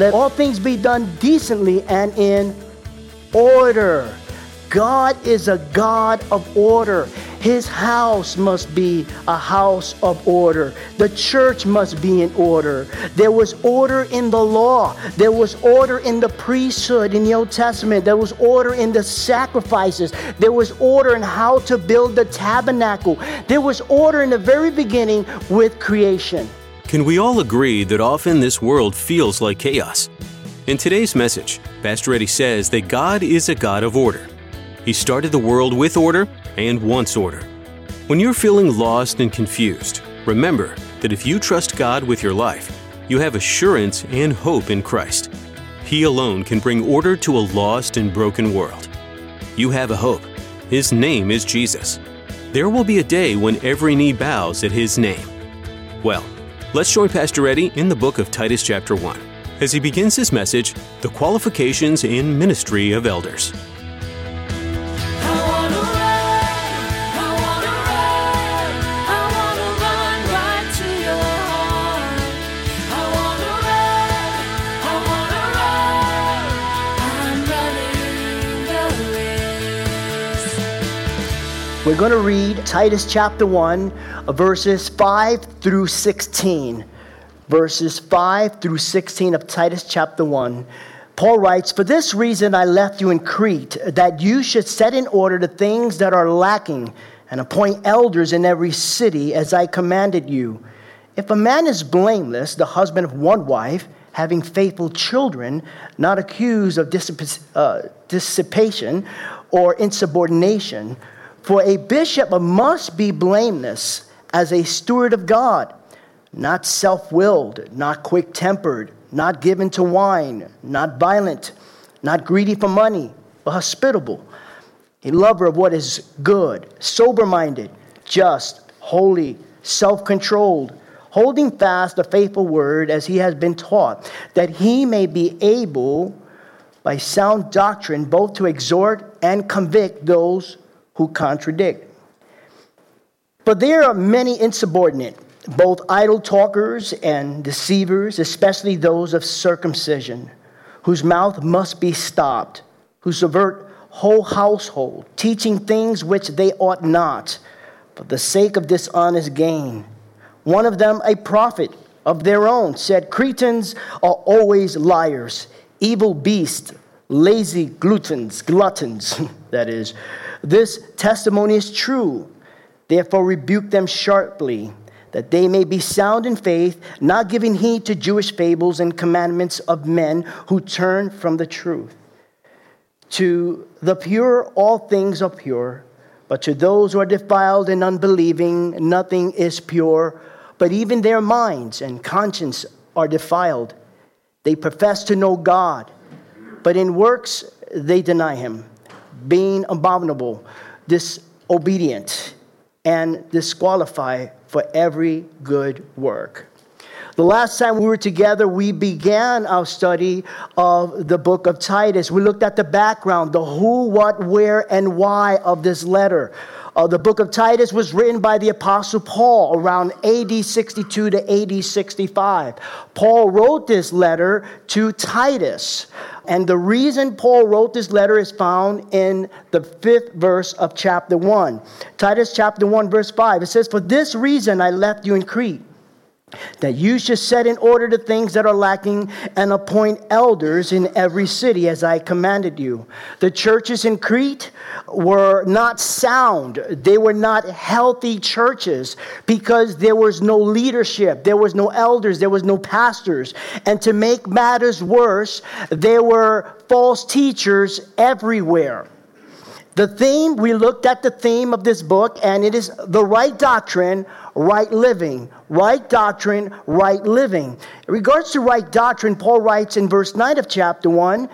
Let all things be done decently and in order. God is a God of order. His house must be a house of order. The church must be in order. There was order in the law. There was order in the priesthood in the Old Testament. There was order in the sacrifices. There was order in how to build the tabernacle. There was order in the very beginning with creation. Can we all agree that often this world feels like chaos? In today's message, Pastor Eddie says that God is a God of order. He started the world with order and wants order. When you're feeling lost and confused, remember that if you trust God with your life, you have assurance and hope in Christ. He alone can bring order to a lost and broken world. You have a hope. His name is Jesus. There will be a day when every knee bows at His name. Well, Let's join Pastor Eddie in the book of Titus, chapter 1, as he begins his message The Qualifications in Ministry of Elders. We're going to read Titus chapter 1, verses 5 through 16. Verses 5 through 16 of Titus chapter 1. Paul writes, For this reason I left you in Crete, that you should set in order the things that are lacking, and appoint elders in every city as I commanded you. If a man is blameless, the husband of one wife, having faithful children, not accused of uh, dissipation or insubordination, for a bishop must be blameless as a steward of God, not self willed, not quick tempered, not given to wine, not violent, not greedy for money, but hospitable, a lover of what is good, sober minded, just, holy, self controlled, holding fast the faithful word as he has been taught, that he may be able by sound doctrine both to exhort and convict those who contradict. But there are many insubordinate, both idle talkers and deceivers, especially those of circumcision, whose mouth must be stopped, who subvert whole household, teaching things which they ought not, for the sake of dishonest gain. One of them, a prophet of their own, said, Cretans are always liars, evil beasts, lazy gluttons, gluttons, that is this testimony is true. Therefore, rebuke them sharply, that they may be sound in faith, not giving heed to Jewish fables and commandments of men who turn from the truth. To the pure, all things are pure, but to those who are defiled and unbelieving, nothing is pure, but even their minds and conscience are defiled. They profess to know God, but in works they deny him being abominable, disobedient, and disqualified for every good work. The last time we were together, we began our study of the book of Titus. We looked at the background, the who, what, where, and why of this letter. Uh, the book of Titus was written by the Apostle Paul around AD 62 to AD 65. Paul wrote this letter to Titus. And the reason Paul wrote this letter is found in the fifth verse of chapter 1. Titus chapter 1, verse 5. It says, For this reason I left you in Crete that you should set in order the things that are lacking and appoint elders in every city as I commanded you. The churches in Crete were not sound, they were not healthy churches because there was no leadership, there was no elders, there was no pastors. And to make matters worse, there were false teachers everywhere. The theme, we looked at the theme of this book, and it is the right doctrine right living. Right doctrine, right living. In regards to right doctrine, Paul writes in verse 9 of chapter 1,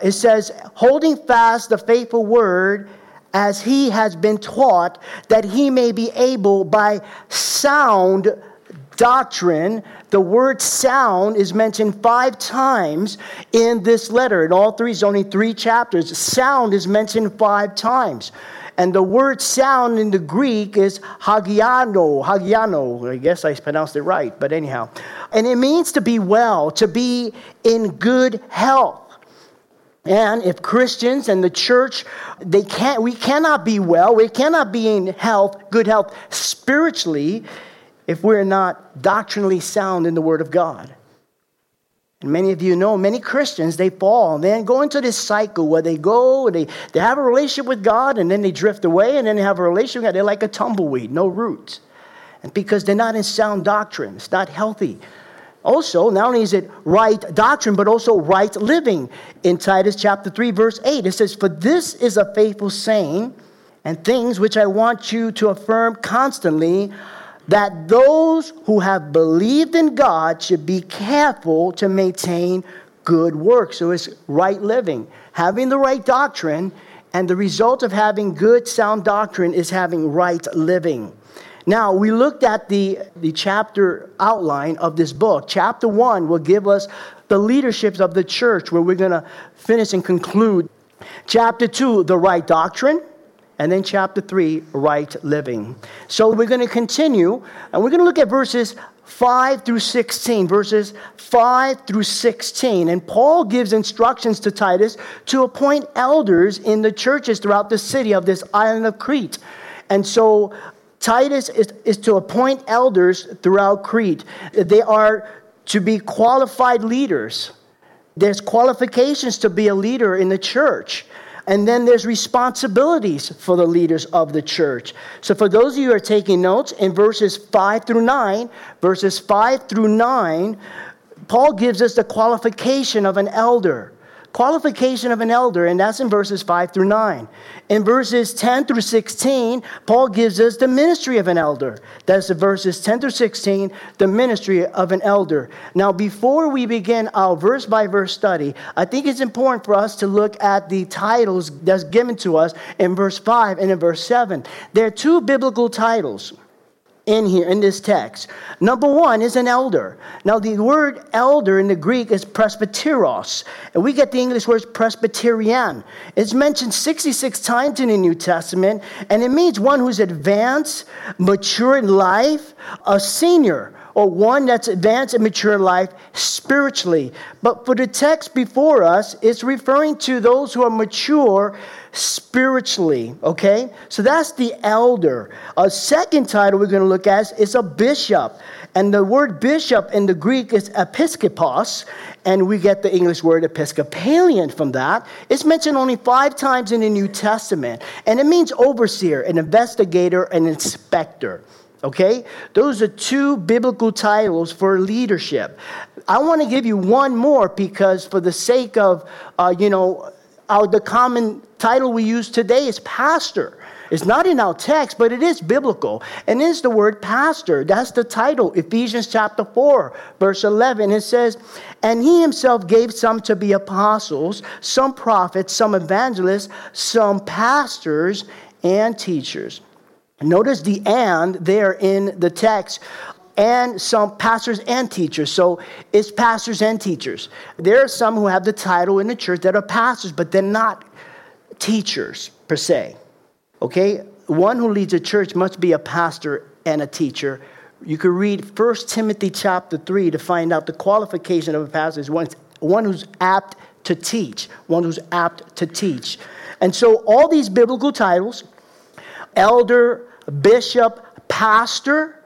it says, holding fast the faithful word as he has been taught, that he may be able by sound doctrine. The word sound is mentioned five times in this letter. In all three, it's only three chapters. Sound is mentioned five times. And the word sound in the Greek is hagiano, hagiano. I guess I pronounced it right, but anyhow. And it means to be well, to be in good health. And if Christians and the church, they can't, we cannot be well, we cannot be in health, good health spiritually if we're not doctrinally sound in the Word of God. And many of you know, many Christians, they fall and then go into this cycle where they go, and they, they have a relationship with God, and then they drift away, and then they have a relationship with God. They're like a tumbleweed, no roots. And because they're not in sound doctrine, it's not healthy. Also, not only is it right doctrine, but also right living. In Titus chapter 3, verse 8, it says, For this is a faithful saying, and things which I want you to affirm constantly, that those who have believed in God should be careful to maintain good works. So it's right living, having the right doctrine, and the result of having good, sound doctrine is having right living. Now, we looked at the, the chapter outline of this book. Chapter one will give us the leaderships of the church, where we're going to finish and conclude. Chapter two, the right doctrine. And then chapter three, right living. So we're going to continue, and we're going to look at verses 5 through 16, verses 5 through 16. And Paul gives instructions to Titus to appoint elders in the churches throughout the city of this island of Crete. And so Titus is, is to appoint elders throughout Crete. They are to be qualified leaders. There's qualifications to be a leader in the church. And then there's responsibilities for the leaders of the church. So, for those of you who are taking notes, in verses 5 through 9, verses 5 through 9, Paul gives us the qualification of an elder qualification of an elder, and that's in verses 5 through 9. In verses 10 through 16, Paul gives us the ministry of an elder. That's the verses 10 through 16, the ministry of an elder. Now, before we begin our verse by verse study, I think it's important for us to look at the titles that's given to us in verse 5 and in verse 7. There are two biblical titles in here in this text. Number one is an elder. Now, the word elder in the Greek is presbyteros, and we get the English word presbyterian. It's mentioned 66 times in the New Testament, and it means one who's advanced, mature in life, a senior or one that's advanced and mature in life spiritually. But for the text before us, it's referring to those who are mature spiritually, okay? So that's the elder. A second title we're going to look at is a bishop. And the word bishop in the Greek is episkopos, and we get the English word Episcopalian from that. It's mentioned only five times in the New Testament, and it means overseer, an investigator, an inspector. Okay? Those are two biblical titles for leadership. I want to give you one more because, for the sake of, uh, you know, our, the common title we use today is pastor. It's not in our text, but it is biblical. And it's the word pastor. That's the title. Ephesians chapter 4, verse 11. It says, And he himself gave some to be apostles, some prophets, some evangelists, some pastors, and teachers. Notice the and there in the text and some pastors and teachers. So it's pastors and teachers. There are some who have the title in the church that are pastors, but they're not teachers per se. Okay? One who leads a church must be a pastor and a teacher. You could read 1 Timothy chapter 3 to find out the qualification of a pastor is one, one who's apt to teach, one who's apt to teach. And so all these biblical titles, elder, bishop, pastor,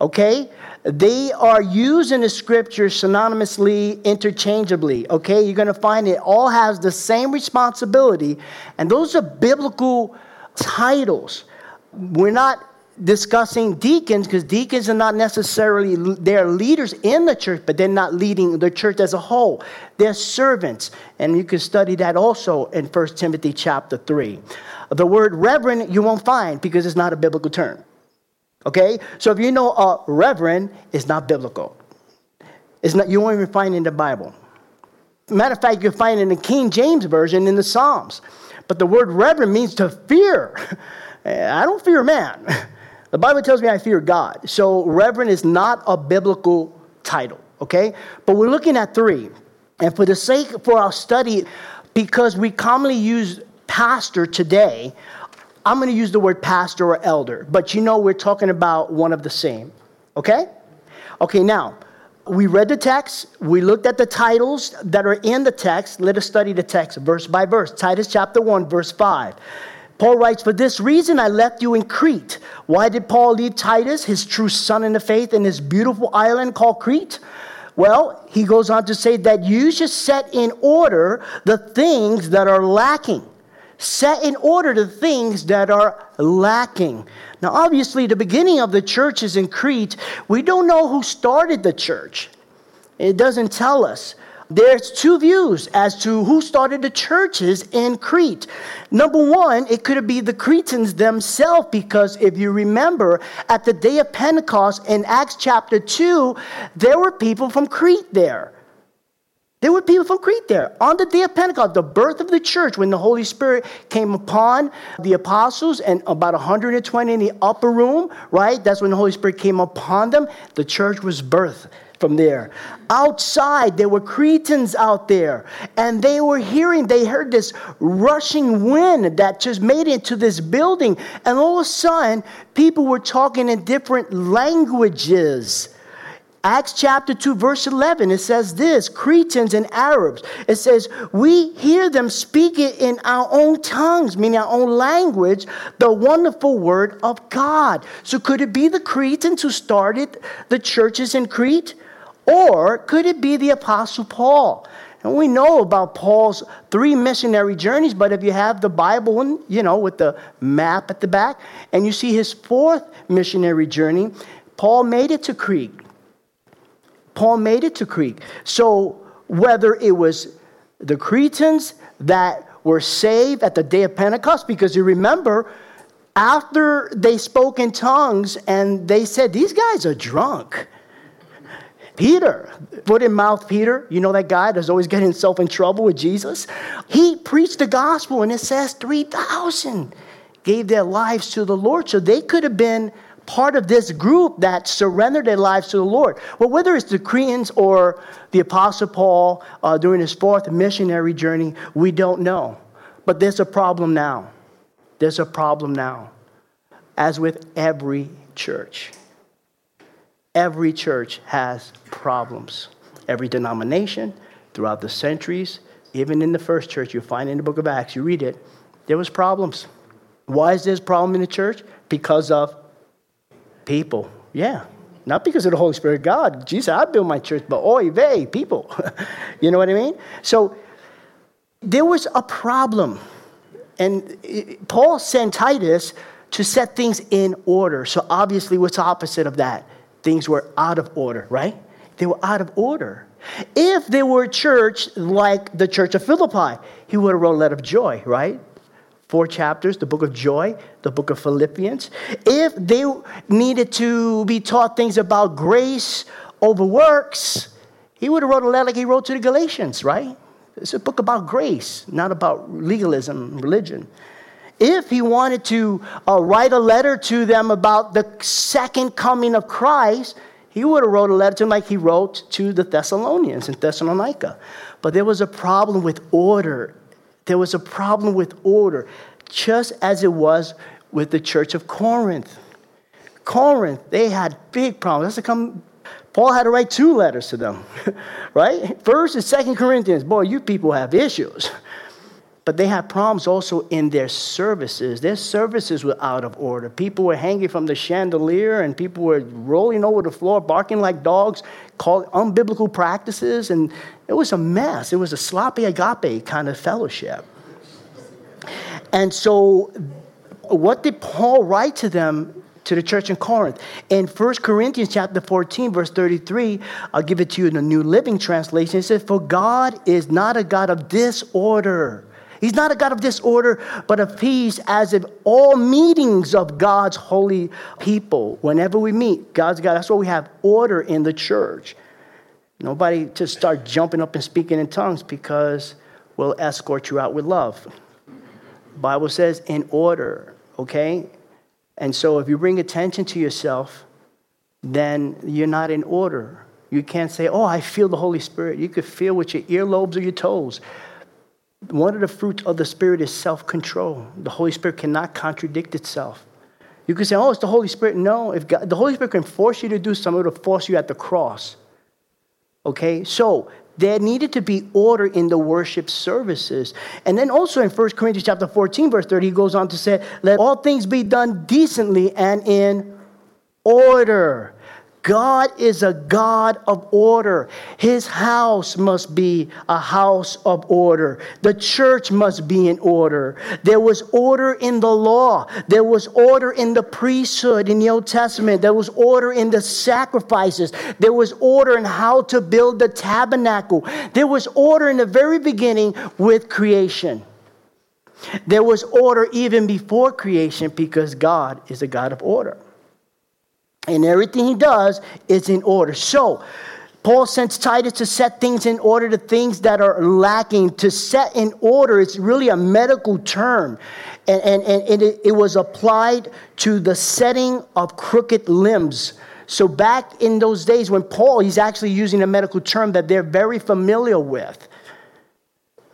okay? They are used in the scripture synonymously, interchangeably, okay? You're gonna find it all has the same responsibility, and those are biblical titles. We're not discussing deacons because deacons are not necessarily they're leaders in the church but they're not leading the church as a whole they're servants and you can study that also in 1 timothy chapter 3 the word reverend you won't find because it's not a biblical term Okay? So if you know a reverend is not biblical. It's not, you won't even find it in the Bible. Matter of fact, you can find it in the King James Version in the Psalms. But the word reverend means to fear. I don't fear man. The Bible tells me I fear God. So reverend is not a biblical title, okay? But we're looking at three. And for the sake for our study, because we commonly use pastor today, I'm going to use the word pastor or elder, but you know we're talking about one of the same. Okay? Okay, now, we read the text, we looked at the titles that are in the text. Let us study the text verse by verse. Titus chapter 1, verse 5. Paul writes, For this reason I left you in Crete. Why did Paul leave Titus, his true son in the faith, in this beautiful island called Crete? Well, he goes on to say that you should set in order the things that are lacking set in order the things that are lacking. Now, obviously, the beginning of the church is in Crete. We don't know who started the church, it doesn't tell us. There's two views as to who started the churches in Crete. Number one, it could be the Cretans themselves, because if you remember, at the day of Pentecost in Acts chapter 2, there were people from Crete there. There were people from Crete there. On the day of Pentecost, the birth of the church, when the Holy Spirit came upon the apostles and about 120 in the upper room, right? That's when the Holy Spirit came upon them. The church was birthed from there. Outside, there were Cretans out there, and they were hearing, they heard this rushing wind that just made it into this building. And all of a sudden, people were talking in different languages. Acts chapter 2, verse 11, it says this Cretans and Arabs. It says, We hear them speaking in our own tongues, meaning our own language, the wonderful word of God. So, could it be the Cretans who started the churches in Crete? Or could it be the Apostle Paul? And we know about Paul's three missionary journeys, but if you have the Bible and, you know, with the map at the back, and you see his fourth missionary journey, Paul made it to Crete. Paul made it to Crete. So whether it was the Cretans that were saved at the day of Pentecost, because you remember, after they spoke in tongues and they said, These guys are drunk. Peter, foot in mouth Peter, you know that guy that's always getting himself in trouble with Jesus? He preached the gospel and it says 3,000 gave their lives to the Lord. So they could have been part of this group that surrendered their lives to the Lord. Well, whether it's the Cretans or the Apostle Paul uh, during his fourth missionary journey, we don't know. But there's a problem now. There's a problem now. As with every church, every church has problems. Every denomination throughout the centuries, even in the first church, you find in the book of Acts, you read it, there was problems. Why is this problem in the church? Because of People. Yeah. Not because of the Holy Spirit God. Jesus, I built my church, but oy vey, people. you know what I mean? So there was a problem. And eh, Paul sent Titus to set things in order. So obviously, what's opposite of that? Things were out of order, right? They were out of order. If they were a church like the church of Philippi, he would have wrote a letter of joy, right? Four chapters, the book of joy, the book of Philippians. If they needed to be taught things about grace over works, he would have wrote a letter like he wrote to the Galatians, right? It's a book about grace, not about legalism, religion. If he wanted to uh, write a letter to them about the second coming of Christ, he would have wrote a letter to them like he wrote to the Thessalonians in Thessalonica. But there was a problem with order there was a problem with order, just as it was with the church of Corinth. Corinth, they had big problems. That's come, Paul had to write two letters to them, right? First and Second Corinthians. Boy, you people have issues. But they had problems also in their services. Their services were out of order. People were hanging from the chandelier and people were rolling over the floor, barking like dogs, called unbiblical practices. And it was a mess. It was a sloppy agape kind of fellowship. And so, what did Paul write to them to the church in Corinth. In 1 Corinthians chapter 14, verse 33, I'll give it to you in the New Living Translation. It says, For God is not a God of disorder, He's not a God of disorder, but of peace, as if all meetings of God's holy people, whenever we meet, God's God, that's why we have order in the church. Nobody just start jumping up and speaking in tongues because we'll escort you out with love. Bible says in order, okay? And so if you bring attention to yourself, then you're not in order. You can't say, Oh, I feel the Holy Spirit. You could feel with your earlobes or your toes. One of the fruits of the Spirit is self control. The Holy Spirit cannot contradict itself. You can say, Oh, it's the Holy Spirit. No, if God, the Holy Spirit can force you to do something, it'll force you at the cross. Okay? So, there needed to be order in the worship services. And then also in 1 Corinthians chapter 14, verse 30, he goes on to say, Let all things be done decently and in order. God is a God of order. His house must be a house of order. The church must be in order. There was order in the law. There was order in the priesthood in the Old Testament. There was order in the sacrifices. There was order in how to build the tabernacle. There was order in the very beginning with creation. There was order even before creation because God is a God of order and everything he does is in order. So, Paul sends Titus to set things in order to things that are lacking. To set in order, it's really a medical term. And, and, and it, it was applied to the setting of crooked limbs. So, back in those days when Paul, he's actually using a medical term that they're very familiar with.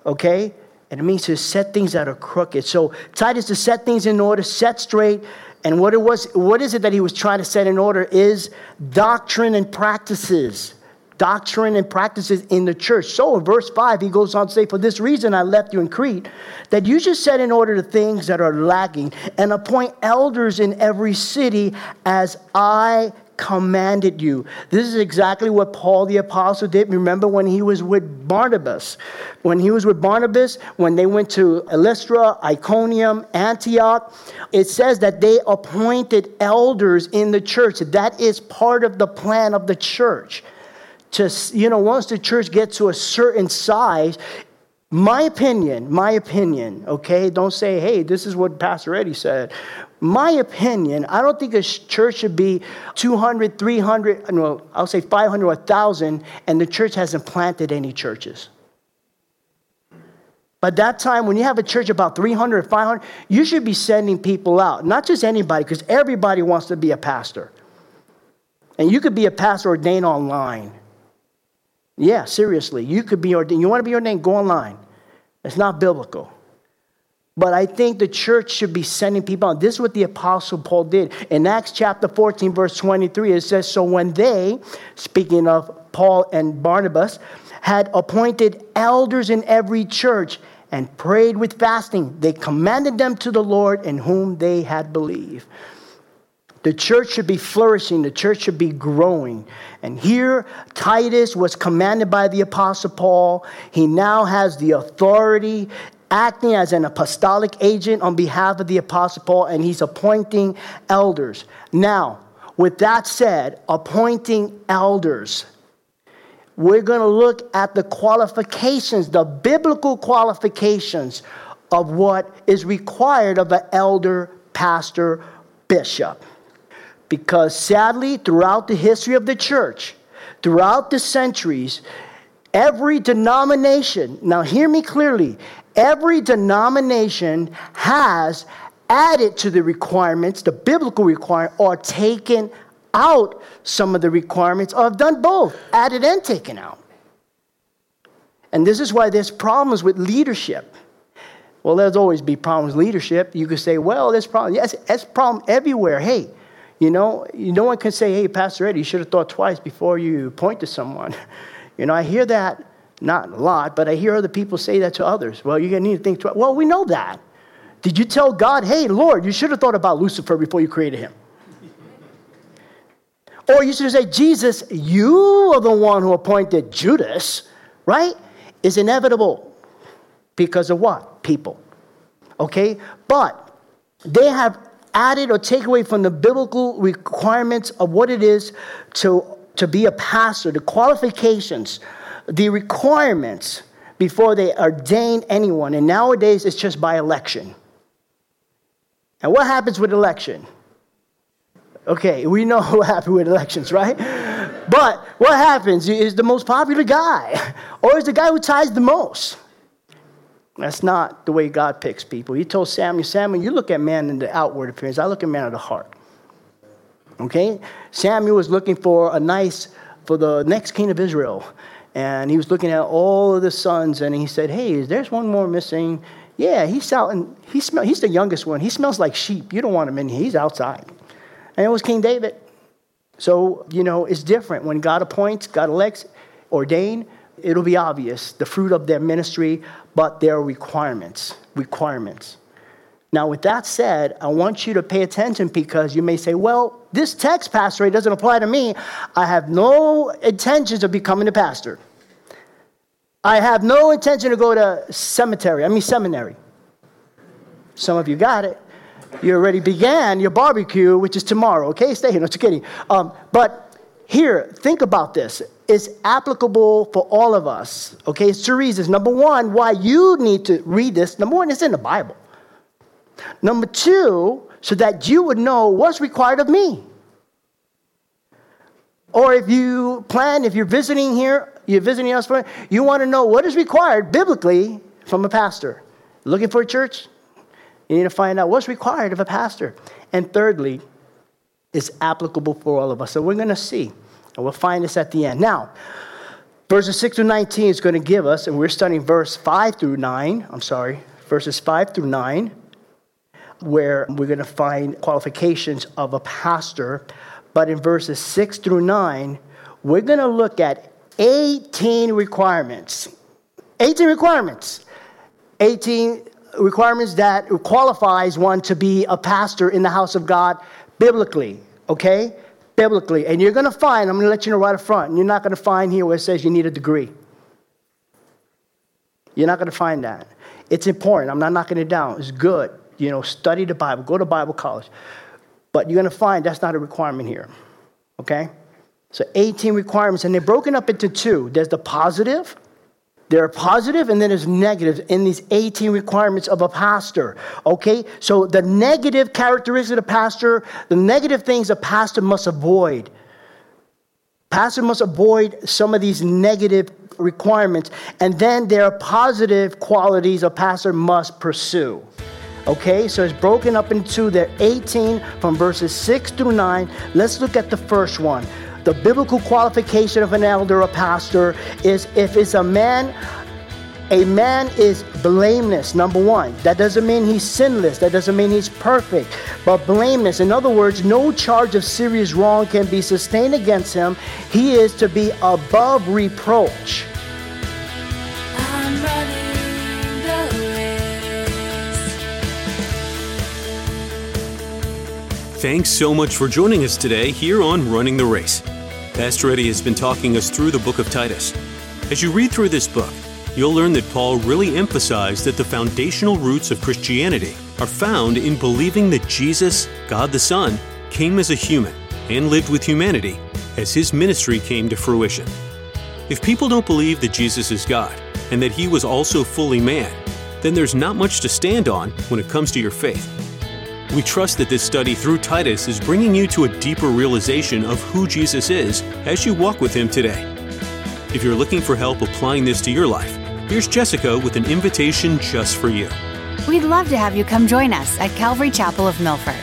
Okay? And it means to set things that are crooked. So, Titus to set things in order, set straight, and what it was, what is it that he was trying to set in order is doctrine and practices. Doctrine and practices in the church. So in verse 5, he goes on to say, For this reason I left you in Crete, that you should set in order the things that are lacking, and appoint elders in every city as I commanded you. This is exactly what Paul the Apostle did. Remember when he was with Barnabas? When he was with Barnabas, when they went to Lystra, Iconium, Antioch, it says that they appointed elders in the church. That is part of the plan of the church. Just, you know, once the church gets to a certain size, my opinion, my opinion, okay? Don't say, hey, this is what Pastor Eddie said. My opinion, I don't think a church should be 200, 300, no, I'll say 500 or 1,000, and the church hasn't planted any churches. By that time, when you have a church about 300 or 500, you should be sending people out. Not just anybody, because everybody wants to be a pastor. And you could be a pastor ordained online. Yeah, seriously. You could be ordained. You want to be ordained? Go online. It's not biblical. But I think the church should be sending people out. This is what the Apostle Paul did. In Acts chapter 14, verse 23, it says, So when they, speaking of Paul and Barnabas, had appointed elders in every church and prayed with fasting, they commended them to the Lord in whom they had believed. The church should be flourishing, the church should be growing. And here, Titus was commanded by the Apostle Paul. He now has the authority, acting as an apostolic agent on behalf of the Apostle Paul, and he's appointing elders. Now, with that said, appointing elders, we're going to look at the qualifications, the biblical qualifications of what is required of an elder, pastor, bishop. Because sadly, throughout the history of the church, throughout the centuries, every denomination, now hear me clearly, every denomination has added to the requirements, the biblical requirement, or taken out some of the requirements, or have done both, added and taken out. And this is why there's problems with leadership. Well, there's always be problems with leadership. You could say, well, there's problem. Yes, there's problem everywhere. Hey, you know, no one can say, hey, Pastor Eddie, you should have thought twice before you point to someone. You know, I hear that, not a lot, but I hear other people say that to others. Well, you're going to need to think twice. Well, we know that. Did you tell God, hey, Lord, you should have thought about Lucifer before you created him? or you should say, Jesus, you are the one who appointed Judas, right? Is inevitable. Because of what? People. Okay? But they have added or take away from the biblical requirements of what it is to, to be a pastor, the qualifications, the requirements. before they ordain anyone. And nowadays, it's just by election. And what happens with election? Okay, we know what happens with elections, right? But what happens is the most popular guy, or is the guy who ties the most. That's not the way God picks people. He told Samuel, Samuel, you look at man in the outward appearance, I look at man of the heart. Okay? Samuel was looking for a nice, for the next king of Israel. And he was looking at all of the sons, and he said, Hey, there's one more missing. Yeah, he's out, and he smell, he's the youngest one. He smells like sheep. You don't want him in here. He's outside. And it was King David. So, you know, it's different. When God appoints, God elects, ordain, it'll be obvious the fruit of their ministry, but there are requirements. Requirements. Now, with that said, I want you to pay attention because you may say, well, this text, Pastor, it doesn't apply to me. I have no intentions of becoming a pastor. I have no intention to go to cemetery, I mean seminary. Some of you got it. You already began your barbecue, which is tomorrow, okay? Stay here, no, just kidding. Um, but here, think about this. It's applicable for all of us, okay? It's two reasons. Number one, why you need to read this. Number one, it's in the Bible. Number two, so that you would know what's required of me. Or if you plan, if you're visiting here, you're visiting us for, you want to know what is required biblically from a pastor. Looking for a church? You need to find out what's required of a pastor. And thirdly, it's applicable for all of us. So we're going to see, and we'll find this at the end. Now, verses 6 through 19 is going to give us, and we're studying verse 5 through 9. I'm sorry, verses 5 through 9 where we're going to find qualifications of a pastor. But in verses 6 through 9, we're going to look at 18 requirements. 18 requirements. 18 requirements that qualifies one to be a pastor in the house of God biblically, okay? Biblically. And you're going to find, I'm going to let you know right up front, you're not going to find here where it says you need a degree. You're not going to find that. It's important. I'm not knocking it down. It's good you know, study the Bible, go to Bible college. But you're going to find that's not a requirement here. Okay? So 18 requirements, and they're broken up into two. There's the positive, there are positive, and then there's negative in these 18 requirements of a pastor. Okay? So the negative characteristics of the pastor, the negative things a pastor must avoid. Pastor must avoid some of these negative requirements, and then there are positive qualities a pastor must pursue. Okay, so it's broken up into the 18 from verses 6 through 9. Let's look at the first one. The biblical qualification of an elder or a pastor is if it's a man, a man is blameless, number one. That doesn't mean he's sinless, that doesn't mean he's perfect, but blameless. In other words, no charge of serious wrong can be sustained against him. He is to be above reproach. Thanks so much for joining us today here on Running the Race. Pastor Eddie has been talking us through the book of Titus. As you read through this book, you'll learn that Paul really emphasized that the foundational roots of Christianity are found in believing that Jesus, God the Son, came as a human and lived with humanity as his ministry came to fruition. If people don't believe that Jesus is God and that he was also fully man, then there's not much to stand on when it comes to your faith. We trust that this study through Titus is bringing you to a deeper realization of who Jesus is as you walk with Him today. If you're looking for help applying this to your life, here's Jessica with an invitation just for you. We'd love to have you come join us at Calvary Chapel of Milford.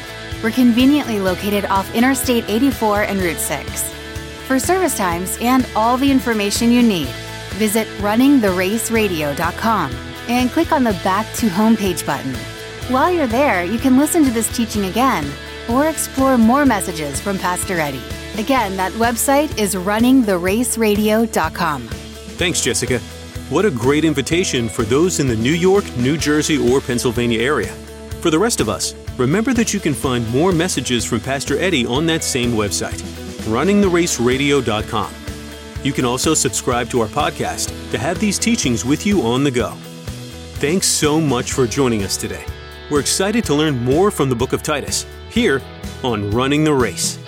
We're conveniently located off Interstate 84 and Route 6. For service times and all the information you need, visit runningtheraceradio.com and click on the Back to Homepage button. While you're there, you can listen to this teaching again or explore more messages from Pastor Eddie. Again, that website is runningtheraceradio.com. Thanks, Jessica. What a great invitation for those in the New York, New Jersey, or Pennsylvania area. For the rest of us, remember that you can find more messages from Pastor Eddie on that same website, runningtheraceradio.com. You can also subscribe to our podcast to have these teachings with you on the go. Thanks so much for joining us today. We're excited to learn more from the book of Titus here on Running the Race.